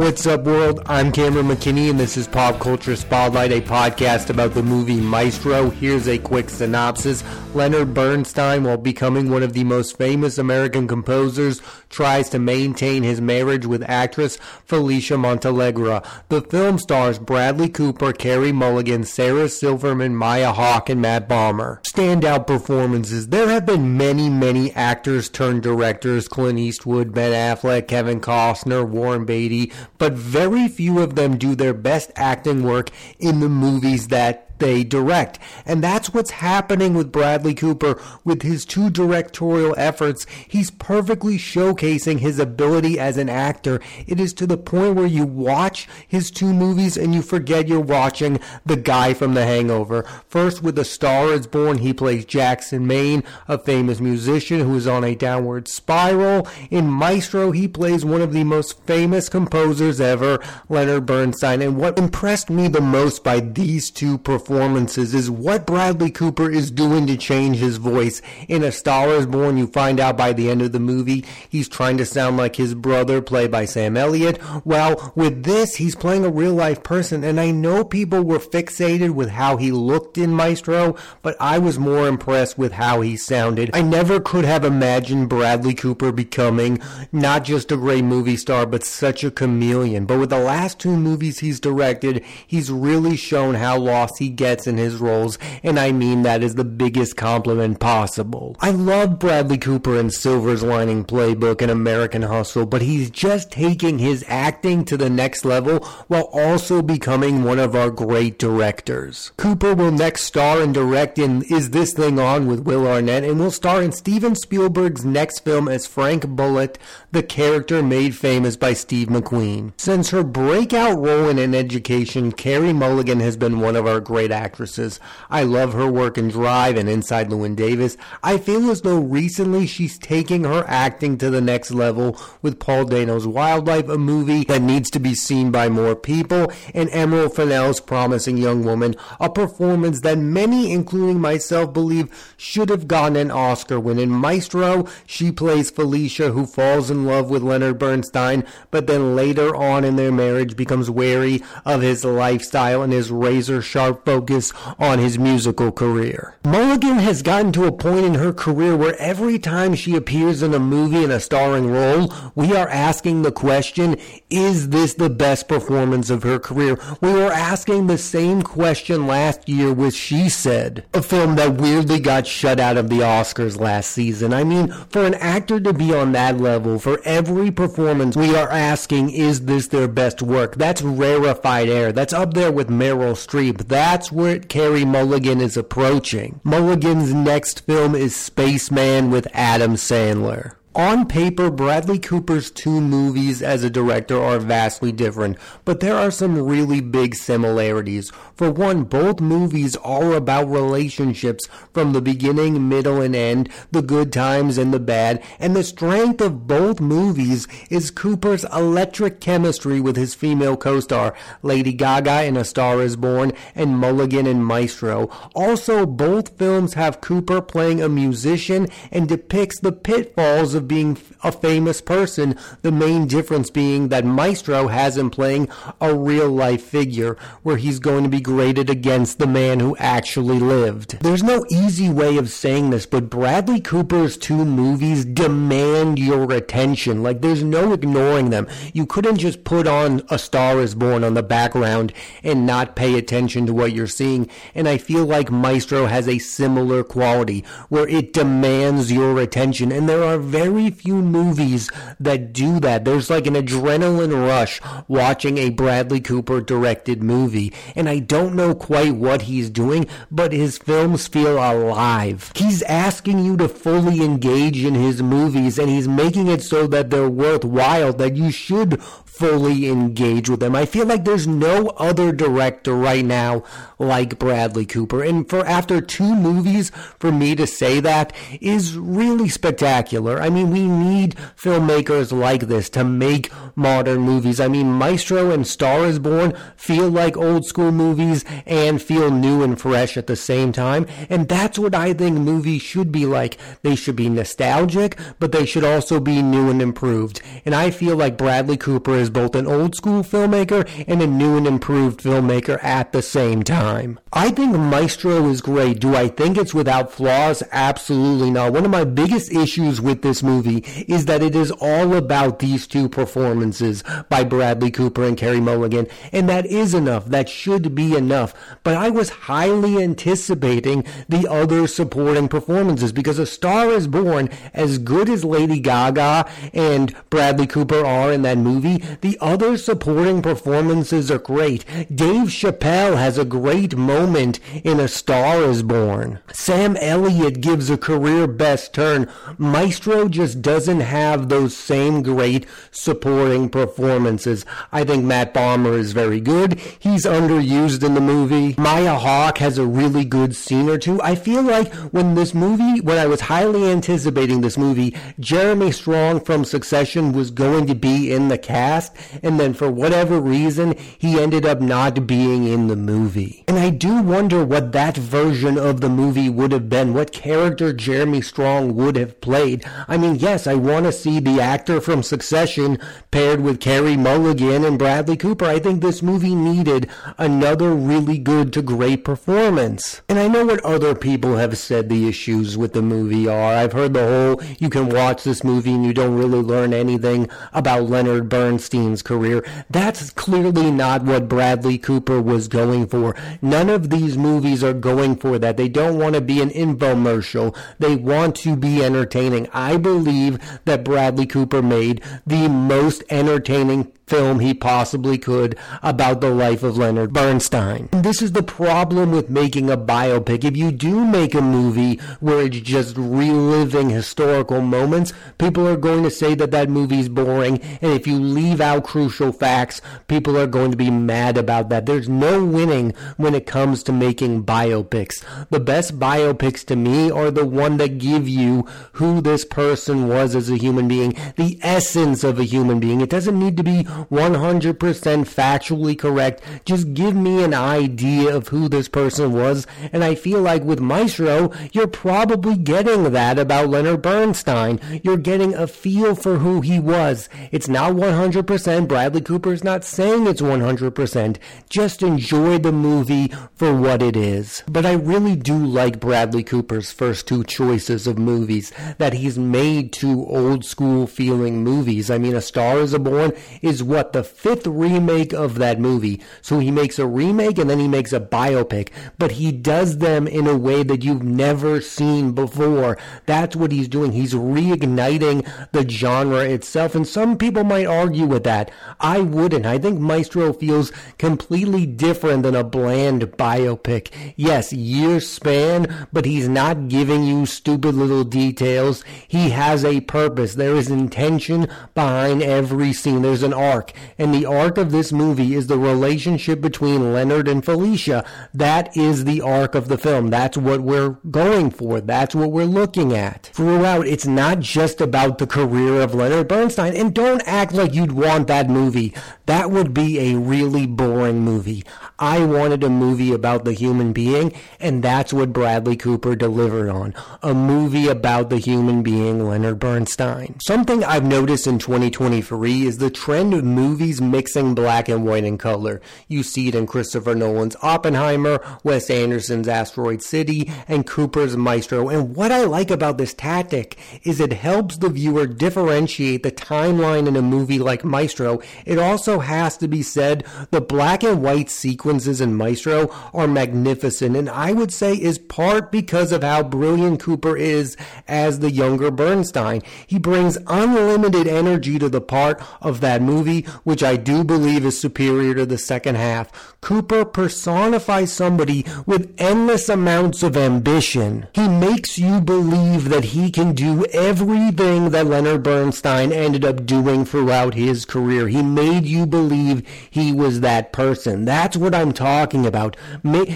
What's up, world? I'm Cameron McKinney, and this is Pop Culture Spotlight, a podcast about the movie Maestro. Here's a quick synopsis. Leonard Bernstein, while becoming one of the most famous American composers, tries to maintain his marriage with actress Felicia Montealegre. The film stars Bradley Cooper, Carey Mulligan, Sarah Silverman, Maya Hawke, and Matt Bomer. Standout performances. There have been many, many actors turned directors Clint Eastwood, Ben Affleck, Kevin Costner, Warren Beatty but very few of them do their best acting work in the movies that they direct. And that's what's happening with Bradley Cooper with his two directorial efforts. He's perfectly showcasing his ability as an actor. It is to the point where you watch his two movies and you forget you're watching the guy from The Hangover. First, with A Star is Born, he plays Jackson Maine, a famous musician who is on a downward spiral. In Maestro, he plays one of the most famous composers ever, Leonard Bernstein. And what impressed me the most by these two performances performances is what Bradley Cooper is doing to change his voice. In A Star is Born, you find out by the end of the movie he's trying to sound like his brother, played by Sam Elliott. Well, with this, he's playing a real life person, and I know people were fixated with how he looked in Maestro, but I was more impressed with how he sounded. I never could have imagined Bradley Cooper becoming not just a great movie star, but such a chameleon. But with the last two movies he's directed, he's really shown how lost he gets in his roles, and I mean that is the biggest compliment possible. I love Bradley Cooper in Silver's Lining Playbook and American Hustle, but he's just taking his acting to the next level while also becoming one of our great directors. Cooper will next star and direct in Is This Thing On with Will Arnett and will star in Steven Spielberg's next film as Frank Bullitt, the character made famous by Steve McQueen. Since her breakout role in An Education, Carey Mulligan has been one of our great great actresses. I love her work in Drive and Inside Llewyn Davis. I feel as though recently she's taking her acting to the next level with Paul Dano's Wildlife, a movie that needs to be seen by more people, and Emerald Fennell's Promising Young Woman, a performance that many, including myself, believe should have gotten an Oscar when in Maestro she plays Felicia who falls in love with Leonard Bernstein, but then later on in their marriage becomes wary of his lifestyle and his razor sharp focus focus on his musical career. Mulligan has gotten to a point in her career where every time she appears in a movie in a starring role, we are asking the question, is this the best performance of her career? We were asking the same question last year with She Said, a film that weirdly got shut out of the Oscars last season. I mean, for an actor to be on that level, for every performance, we are asking, is this their best work? That's rarefied air. That's up there with Meryl Streep. That's that's where Carey Mulligan is approaching. Mulligan's next film is Spaceman with Adam Sandler. On paper, Bradley Cooper's two movies as a director are vastly different, but there are some really big similarities. For one, both movies are about relationships from the beginning, middle, and end, the good times and the bad, and the strength of both movies is Cooper's electric chemistry with his female co-star, Lady Gaga in A Star is Born and Mulligan in Maestro. Also, both films have Cooper playing a musician and depicts the pitfalls of being a famous person, the main difference being that Maestro has him playing a real life figure where he's going to be graded against the man who actually lived. There's no easy way of saying this, but Bradley Cooper's two movies demand your attention. Like there's no ignoring them. You couldn't just put on A Star is Born on the background and not pay attention to what you're seeing. And I feel like Maestro has a similar quality where it demands your attention. And there are very very few movies that do that. There's like an adrenaline rush watching a Bradley Cooper directed movie. And I don't know quite what he's doing, but his films feel alive. He's asking you to fully engage in his movies and he's making it so that they're worthwhile, that you should fully engage with them. I feel like there's no other director right now like Bradley Cooper. And for after two movies, for me to say that is really spectacular. I mean, we need filmmakers like this to make modern movies. I mean, Maestro and Star is Born feel like old school movies and feel new and fresh at the same time. And that's what I think movies should be like. They should be nostalgic, but they should also be new and improved. And I feel like Bradley Cooper is both an old school filmmaker and a new and improved filmmaker at the same time. I think Maestro is great. Do I think it's without flaws? Absolutely not. One of my biggest issues with this movie is that it is all about these two performances by Bradley Cooper and Carey Mulligan, and that is enough. That should be enough. But I was highly anticipating the other supporting performances because A Star is Born, as good as Lady Gaga and Bradley Cooper are in that movie, the other supporting performances are great. Dave Chappelle has a great moment in A Star is Born. Sam Elliott gives a career best turn. Maestro just doesn't have those same great supporting performances. I think Matt Bomer is very good. He's underused in the movie. Maya Hawke has a really good scene or two. I feel like when this movie, when I was highly anticipating this movie, Jeremy Strong from Succession was going to be in the cast, and then for whatever reason, he ended up not being in the movie. And I do wonder what that version of the movie would have been, what character Jeremy Strong would have played. I mean, yes, I want to see the actor from Succession paired with Carey Mulligan and Bradley Cooper. I think this movie needed another really good to great performance. And I know what other people have said the issues with the movie are. I've heard the whole you can watch this movie and you don't really learn anything about Leonard Bernstein's career. That's clearly not what Bradley Cooper was going for. None of these movies are going for that. They don't want to be an infomercial. They want to be entertaining. I believe that Bradley Cooper made the most entertaining film he possibly could about the life of Leonard Bernstein. This is the problem with making a biopic. If you do make a movie where it's just reliving historical moments, people are going to say that that movie's boring. And if you leave out crucial facts, people are going to be mad about that. There's no winning when it comes to making biopics. The best biopics to me are the one that give you who this person was as a human being, the essence of a human being. It doesn't need to be 100% factually correct. Just give me an idea of who this person was. And I feel like with Maestro, you're probably getting that about Leonard Bernstein. You're getting a feel for who he was. It's not 100%. Bradley Cooper's not saying it's 100%. Just enjoy the movie for what it is. But I really do like Bradley Cooper's first two choices of movies that he's made two old school feeling movies. I mean, A Star is Born is what the fifth remake of that movie. So he makes a remake and then he makes a biopic, but he does them in a way that you've never seen before. That's what he's doing. He's reigniting the genre itself, and some people might argue with that. I wouldn't. I think Maestro feels completely different than a bland biopic. Yes, years span, but he's not giving you stupid little details. He has a purpose. There is intention behind every scene. There's an arc arc. And the arc of this movie is the relationship between Leonard and Felicia. That is the arc of the film. That's what we're going for. That's what we're looking at. Throughout, it's not just about the career of Leonard Bernstein. And don't act like you'd want that movie. That would be a really boring movie. I wanted a movie about the human being, and that's what Bradley Cooper delivered on. A movie about the human being, Leonard Bernstein. Something I've noticed in 2023 is the trend of movies mixing black and white and color. You see it in Christopher Nolan's Oppenheimer, Wes Anderson's Asteroid City, and Cooper's Maestro. And what I like about this tactic is it helps the viewer differentiate the timeline in a movie like Maestro. It also has to be said the black and white sequences in Maestro are magnificent, and I would say is part because of how brilliant Cooper is as the younger Bernstein. He brings unlimited energy to the part of that movie which I do believe is superior to the second half. Cooper personifies somebody with endless amounts of ambition. He makes you believe that he can do everything that Leonard Bernstein ended up doing throughout his career. He made you believe he was that person. That's what I'm talking about.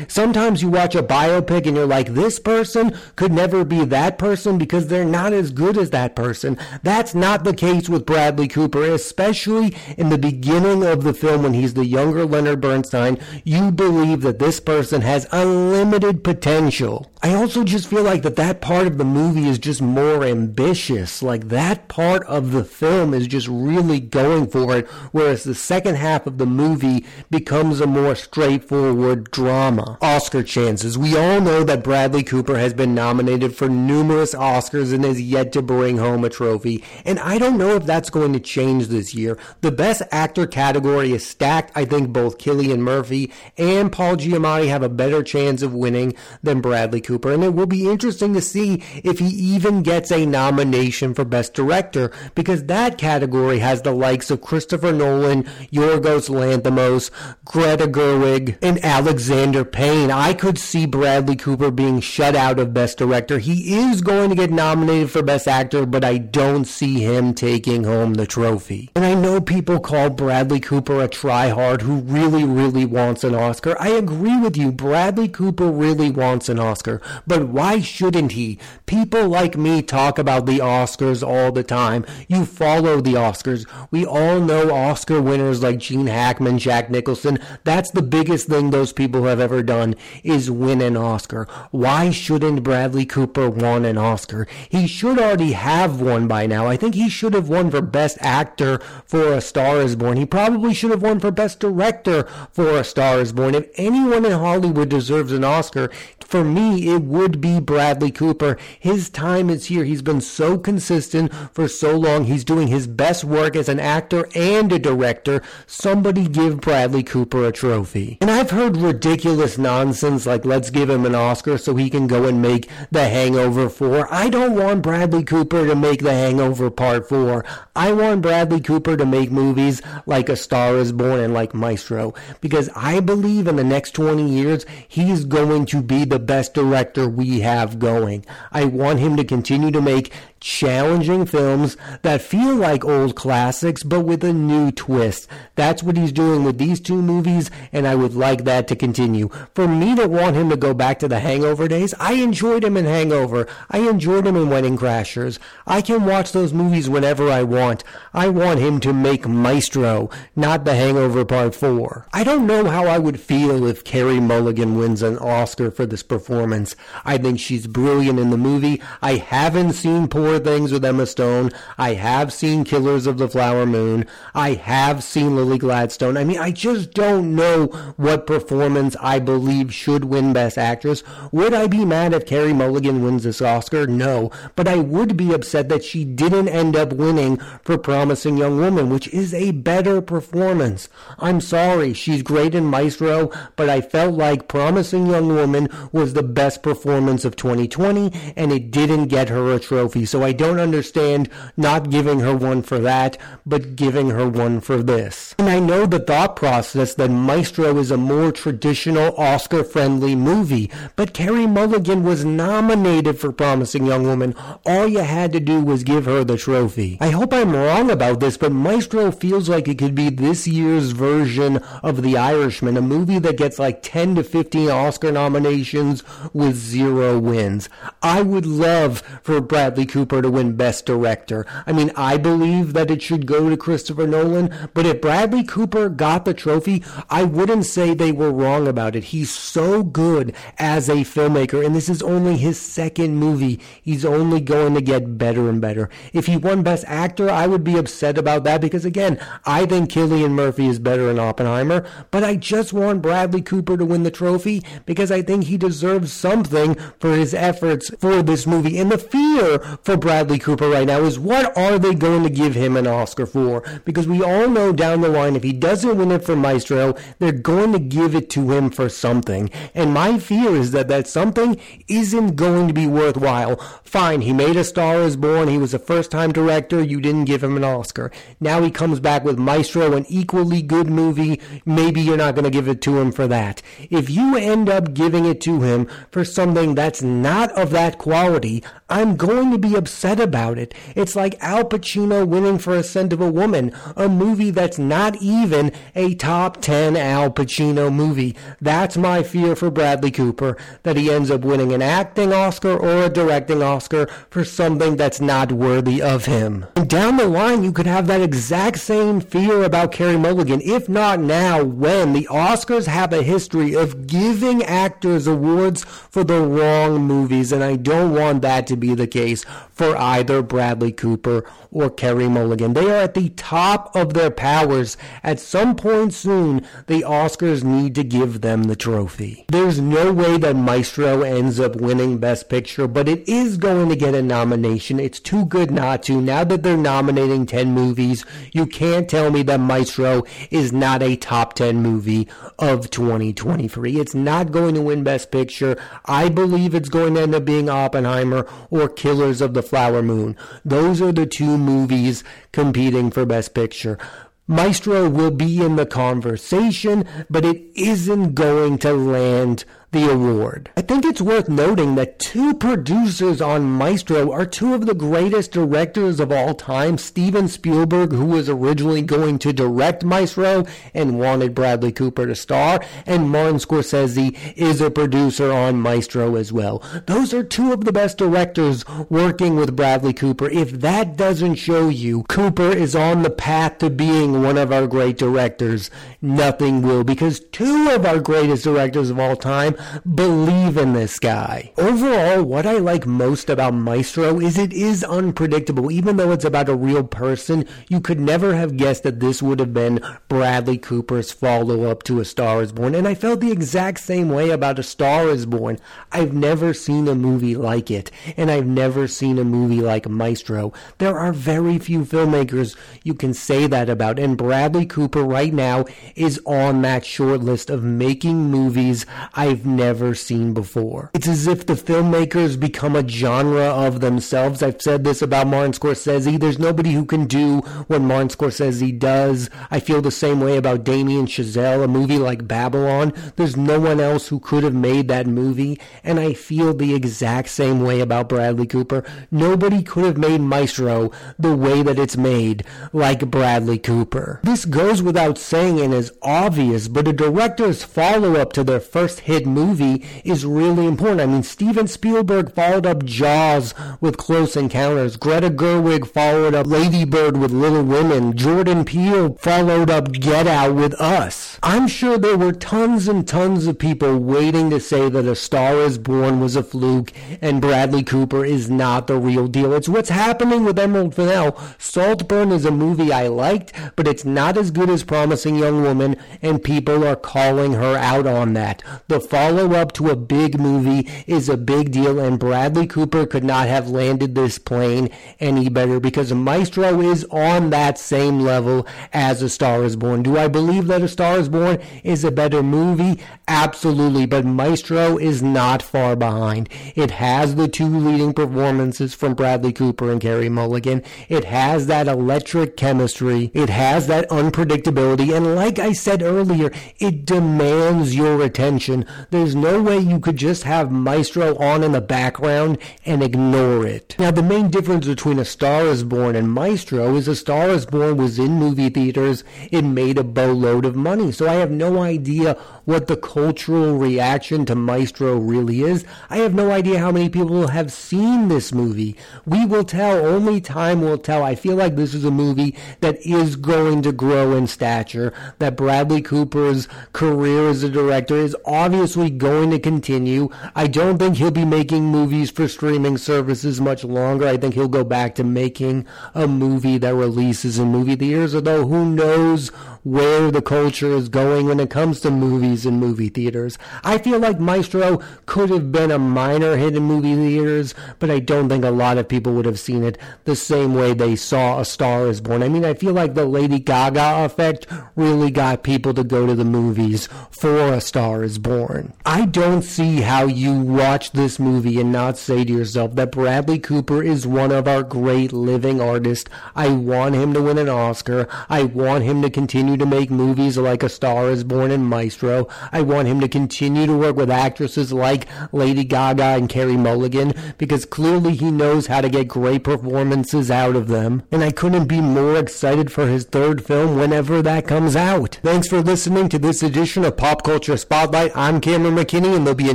Sometimes you watch a biopic and you're like, this person could never be that person because they're not as good as that person. That's not the case with Bradley Cooper, especially in the beginning of the film when he's the younger Leonard Bernstein, you believe that this person has unlimited potential. I also just feel like that that part of the movie is just more ambitious. Like that part of the film is just really going for it, whereas the second half of the movie becomes a more straightforward drama. Oscar chances. We all know that Bradley Cooper has been nominated for numerous Oscars and has yet to bring home a trophy, and I don't know if that's going to change this year. The The best Actor category is stacked. I think both Cillian Murphy and Paul Giamatti have a better chance of winning than Bradley. Cooper, and it will be interesting to see if he even gets a nomination for Best Director, because that category has the likes of Christopher Nolan, Yorgos Lanthimos, Greta Gerwig, and Alexander Payne. I could see Bradley Cooper being shut out of Best Director. He is going to get nominated for Best Actor, but I don't see him taking home the trophy. And I know people call Bradley Cooper a tryhard who really, really wants an Oscar. I agree with you. Bradley Cooper really wants an Oscar. But why shouldn't he? People like me talk about the Oscars all the time. You follow the Oscars. We all know Oscar winners like Gene Hackman, Jack Nicholson. That's the biggest thing those people have ever done is win an Oscar. Why shouldn't Bradley Cooper won an Oscar? He should already have one by now. I think he should have won for Best Actor for A Star is Born. He probably should have won for Best Director for A Star is Born. If anyone in Hollywood deserves an Oscar, for me, it would be Bradley Cooper. His time is here. He's been so consistent for so long. He's doing his best work as an actor and a director. Somebody give Bradley Cooper a trophy. And I've heard ridiculous nonsense like let's give him an Oscar so he can go and make The Hangover 4. I don't want Bradley Cooper to make The Hangover Part 4. I want Bradley Cooper to make movies like A Star is Born and like Maestro because I believe in the next 20 years he's going to be the best director we have going. I want him to continue to make challenging films that feel like old classics but with a new twist. That's what he's doing with these two movies and I would like that to continue. For me to want him to go back to the Hangover days, I enjoyed him in Hangover. I enjoyed him in Wedding Crashers. I can watch those movies whenever I want. I want him to make Maestro, not The Hangover Part 4. I don't know how I would feel if Carey Mulligan wins an Oscar for this performance. I think she's brilliant in the movie. I haven't seen Poor Things with Emma Stone. I have seen Killers of the Flower Moon. I have seen Lily Gladstone. I mean, I just don't know what performance I believe should win Best Actress. Would I be mad if Carey Mulligan wins this Oscar? No. But I would be upset that she didn't end up winning for Promising Young Woman, which is a better performance. I'm sorry. She's great in Maestro, but I felt like Promising Young Woman was the best performance of 2020, and it didn't get her a trophy. So I don't understand not giving her one for that, but giving her one for this. And I know the thought process that Maestro is a more traditional Oscar friendly movie, but Carey Mulligan was nominated for Promising Young Woman. All you had to do was give her the trophy. I hope I'm wrong about this, but Maestro feels like it could be this year's version of The Irishman, a movie that gets like 10 to 15 Oscar nominations with zero wins. I would love for Bradley Cooper To win Best Director. I mean, I believe that it should go to Christopher Nolan, but if Bradley Cooper got the trophy, I wouldn't say they were wrong about it. He's so good as a filmmaker, and this is only his second movie. He's only going to get better and better. If he won Best Actor, I would be upset about that because, again, I think Cillian Murphy is better in Oppenheimer, but I just want Bradley Cooper to win the trophy because I think he deserves something for his efforts for this movie. And the fear for Bradley Cooper right now is what are they going to give him an Oscar for? Because we all know down the line, if he doesn't win it for Maestro, they're going to give it to him for something. And my fear is that that something isn't going to be worthwhile. Fine, he made A Star is Born. He was a first time director. You didn't give him an Oscar. Now he comes back with Maestro, an equally good movie. Maybe you're not going to give it to him for that. If you end up giving it to him for something that's not of that quality, I'm going to be upset about it. It's like Al Pacino winning for A Scent of a Woman, a movie that's not even a top 10 Al Pacino movie. That's my fear for Bradley Cooper, that he ends up winning an acting Oscar or a directing Oscar for something that's not worthy of him. And down the line, you could have that exact same fear about Carey Mulligan, if not now, when the Oscars have a history of giving actors awards for the wrong movies, and I don't want that to be the case for either Bradley Cooper or Carey Mulligan. They are at the top of their powers. At some point soon, the Oscars need to give them the trophy. There's no way that Maestro ends up winning Best Picture, but it is going to get a nomination. It's too good not to. Now that they're nominating 10 movies, you can't tell me that Maestro is not a top 10 movie of 2023. It's not going to win Best Picture. I believe it's going to end up being Oppenheimer or Killers of the Flower Moon. Those are the two movies competing for Best Picture. Maestro will be in the conversation, but it isn't going to land the award. I think it's worth noting that two producers on Maestro are two of the greatest directors of all time. Steven Spielberg, who was originally going to direct Maestro and wanted Bradley Cooper to star, and Martin Scorsese is a producer on Maestro as well. Those are two of the best directors working with Bradley Cooper. If that doesn't show you Cooper is on the path to being one of our great directors, nothing will, because two of our greatest directors of all time believe in this guy. Overall, what I like most about Maestro is it is unpredictable. Even though it's about a real person, you could never have guessed that this would have been Bradley Cooper's follow up to A Star is Born. And I felt the exact same way about A Star is Born. I've never seen a movie like it, and I've never seen a movie like Maestro. There are very few filmmakers you can say that about, and Bradley Cooper right now is on that short list of making movies I've never seen before. It's as if the filmmakers become a genre of themselves. I've said this about Martin Scorsese. There's nobody who can do what Martin Scorsese does. I feel the same way about Damien Chazelle, a movie like Babylon. There's no one else who could have made that movie, and I feel the exact same way about Bradley Cooper. Nobody could have made Maestro the way that it's made, like Bradley Cooper. This goes without saying and is obvious, but a director's follow-up to their first hit movie movie is really important. I mean, Steven Spielberg followed up Jaws with Close Encounters. Greta Gerwig followed up Lady Bird with Little Women. Jordan Peele followed up Get Out with Us. I'm sure there were tons and tons of people waiting to say that A Star is Born was a fluke and Bradley Cooper is not the real deal. It's what's happening with Emerald Fennell. Saltburn is a movie I liked, but it's not as good as Promising Young Woman, and people are calling her out on that. The follow up to a big movie is a big deal, and Bradley Cooper could not have landed this plane any better because Maestro is on that same level as A Star is Born. Do I believe that A Star is Born is a better movie? Absolutely, but Maestro is not far behind. It has the two leading performances from Bradley Cooper and Carey Mulligan. It has that electric chemistry. It has that unpredictability. And like I said earlier, it demands your attention. There's no way you could just have Maestro on in the background and ignore it. Now, the main difference between A Star is Born and Maestro is A Star is Born was in movie theaters. It made a boatload of money. So I have no idea what the cultural reaction to Maestro really is. I have no idea how many people have seen this movie. We will tell. Only time will tell. I feel like this is a movie that is going to grow in stature, that Bradley Cooper's career as a director is obviously going to continue. I don't think he'll be making movies for streaming services much longer. I think he'll go back to making a movie that releases in movie theaters, although who knows where the culture is going when it comes to movies and movie theaters. I feel like Maestro could have been a minor hit in movie theaters, but I don't think a lot of people would have seen it the same way they saw A Star is Born. I mean, I feel like the Lady Gaga effect really got people to go to the movies for A Star is Born. I don't see how you watch this movie and not say to yourself that Bradley Cooper is one of our great living artists. I want him to win an Oscar. I want him to continue to make movies like A Star is Born and Maestro. I want him to continue to work with actresses like Lady Gaga and Carey Mulligan because clearly he knows how to get great performances out of them. And I couldn't be more excited for his third film whenever that comes out. Thanks for listening to this edition of Pop Culture Spotlight. I'm Cameron McKinney, and there'll be a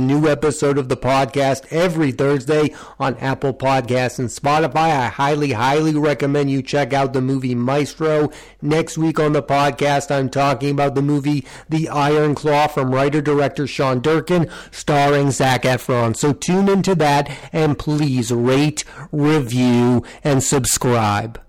new episode of the podcast every Thursday on Apple Podcasts and Spotify. I highly, highly recommend you check out the movie Maestro. Next week on the podcast, I'm talking about the movie The Iron Claw from writer-director Sean Durkin, starring Zac Efron. So tune into that, and please rate, review, and subscribe.